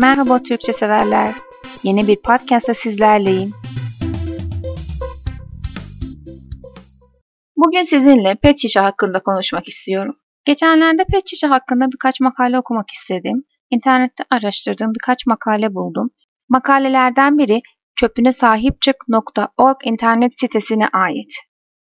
Merhaba Türkçe severler. Yeni bir podcast'ta sizlerleyim. Bugün sizinle pet şişe hakkında konuşmak istiyorum. Geçenlerde pet şişe hakkında birkaç makale okumak istedim. İnternette araştırdığım birkaç makale buldum. Makalelerden biri çöpüne sahipçık.org internet sitesine ait.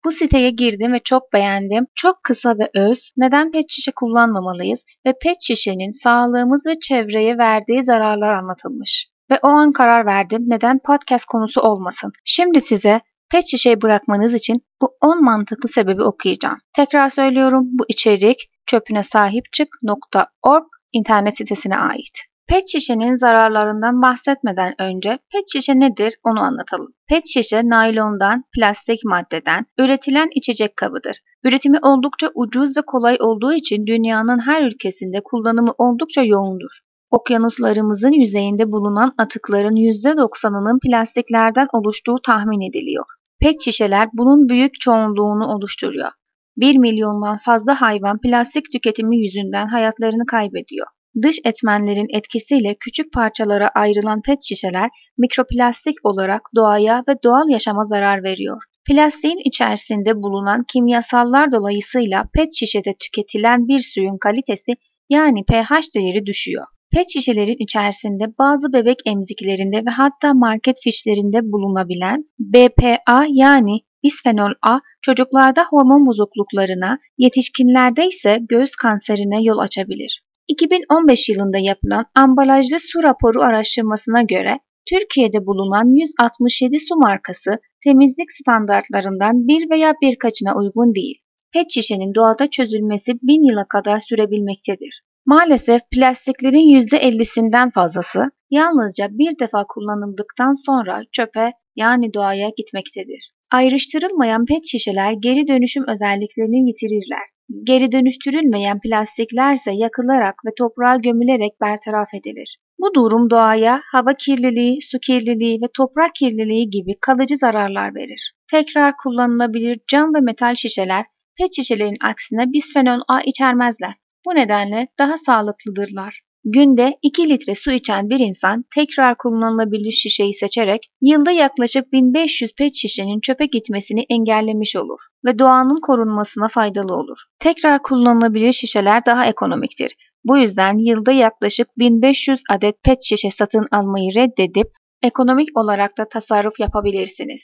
Bu siteye girdim ve çok beğendim. Çok kısa ve öz. Neden pet şişe kullanmamalıyız ve pet şişenin sağlığımız ve çevreye verdiği zararlar anlatılmış. Ve o an karar verdim neden podcast konusu olmasın. Şimdi size pet şişeyi bırakmanız için bu 10 mantıklı sebebi okuyacağım. Tekrar söylüyorum bu içerik çöpüne sahipçık.org internet sitesine ait. Pet şişenin zararlarından bahsetmeden önce pet şişe nedir onu anlatalım. Pet şişe naylondan, plastik maddeden üretilen içecek kabıdır. Üretimi oldukça ucuz ve kolay olduğu için dünyanın her ülkesinde kullanımı oldukça yoğundur. Okyanuslarımızın yüzeyinde bulunan atıkların %90'ının plastiklerden oluştuğu tahmin ediliyor. Pet şişeler bunun büyük çoğunluğunu oluşturuyor. 1 milyondan fazla hayvan plastik tüketimi yüzünden hayatlarını kaybediyor. Dış etmenlerin etkisiyle küçük parçalara ayrılan pet şişeler mikroplastik olarak doğaya ve doğal yaşama zarar veriyor. Plastiğin içerisinde bulunan kimyasallar dolayısıyla pet şişede tüketilen bir suyun kalitesi yani pH değeri düşüyor. Pet şişelerin içerisinde bazı bebek emziklerinde ve hatta market fişlerinde bulunabilen BPA yani bisfenol A çocuklarda hormon bozukluklarına, yetişkinlerde ise göğüs kanserine yol açabilir. 2015 yılında yapılan ambalajlı su raporu araştırmasına göre Türkiye'de bulunan 167 su markası temizlik standartlarından bir veya birkaçına uygun değil. Pet şişenin doğada çözülmesi bin yıla kadar sürebilmektedir. Maalesef plastiklerin %50'sinden fazlası yalnızca bir defa kullanıldıktan sonra çöpe yani doğaya gitmektedir. Ayrıştırılmayan pet şişeler geri dönüşüm özelliklerini yitirirler. Geri dönüştürülmeyen plastiklerse yakılarak ve toprağa gömülerek bertaraf edilir. Bu durum doğaya hava kirliliği, su kirliliği ve toprak kirliliği gibi kalıcı zararlar verir. Tekrar kullanılabilir cam ve metal şişeler pet şişelerin aksine bisfenol A içermezler. Bu nedenle daha sağlıklıdırlar. Günde 2 litre su içen bir insan tekrar kullanılabilir şişeyi seçerek yılda yaklaşık 1500 pet şişenin çöpe gitmesini engellemiş olur ve doğanın korunmasına faydalı olur. Tekrar kullanılabilir şişeler daha ekonomiktir. Bu yüzden yılda yaklaşık 1500 adet pet şişe satın almayı reddedip ekonomik olarak da tasarruf yapabilirsiniz.